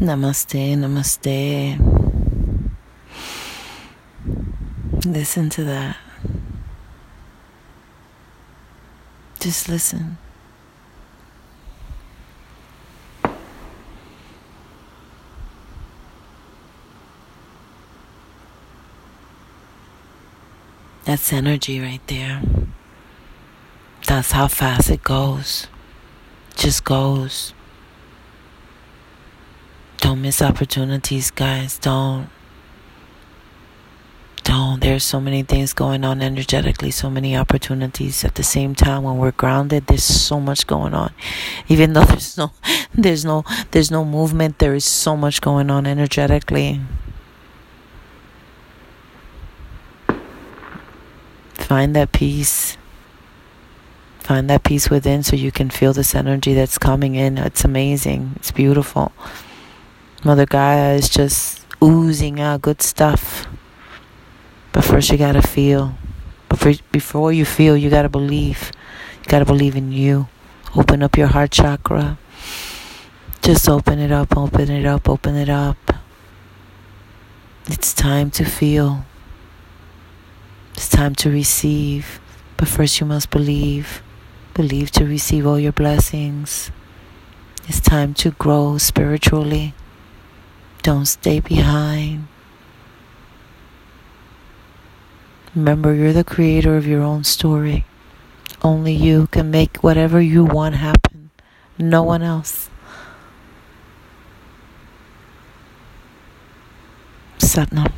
Namaste, namaste. Listen to that. Just listen. That's energy right there. That's how fast it goes. Just goes. Don't miss opportunities, guys. Don't. Don't. There's so many things going on energetically, so many opportunities at the same time when we're grounded. There's so much going on. Even though there's no there's no there's no movement, there is so much going on energetically. Find that peace. Find that peace within so you can feel this energy that's coming in. It's amazing. It's beautiful. Mother Gaia is just oozing out good stuff. But first, you gotta feel. But before you feel, you gotta believe. You gotta believe in you. Open up your heart chakra. Just open it up, open it up, open it up. It's time to feel. It's time to receive, but first you must believe. Believe to receive all your blessings. It's time to grow spiritually. Don't stay behind. Remember, you're the creator of your own story. Only you can make whatever you want happen. No one else. Satnam.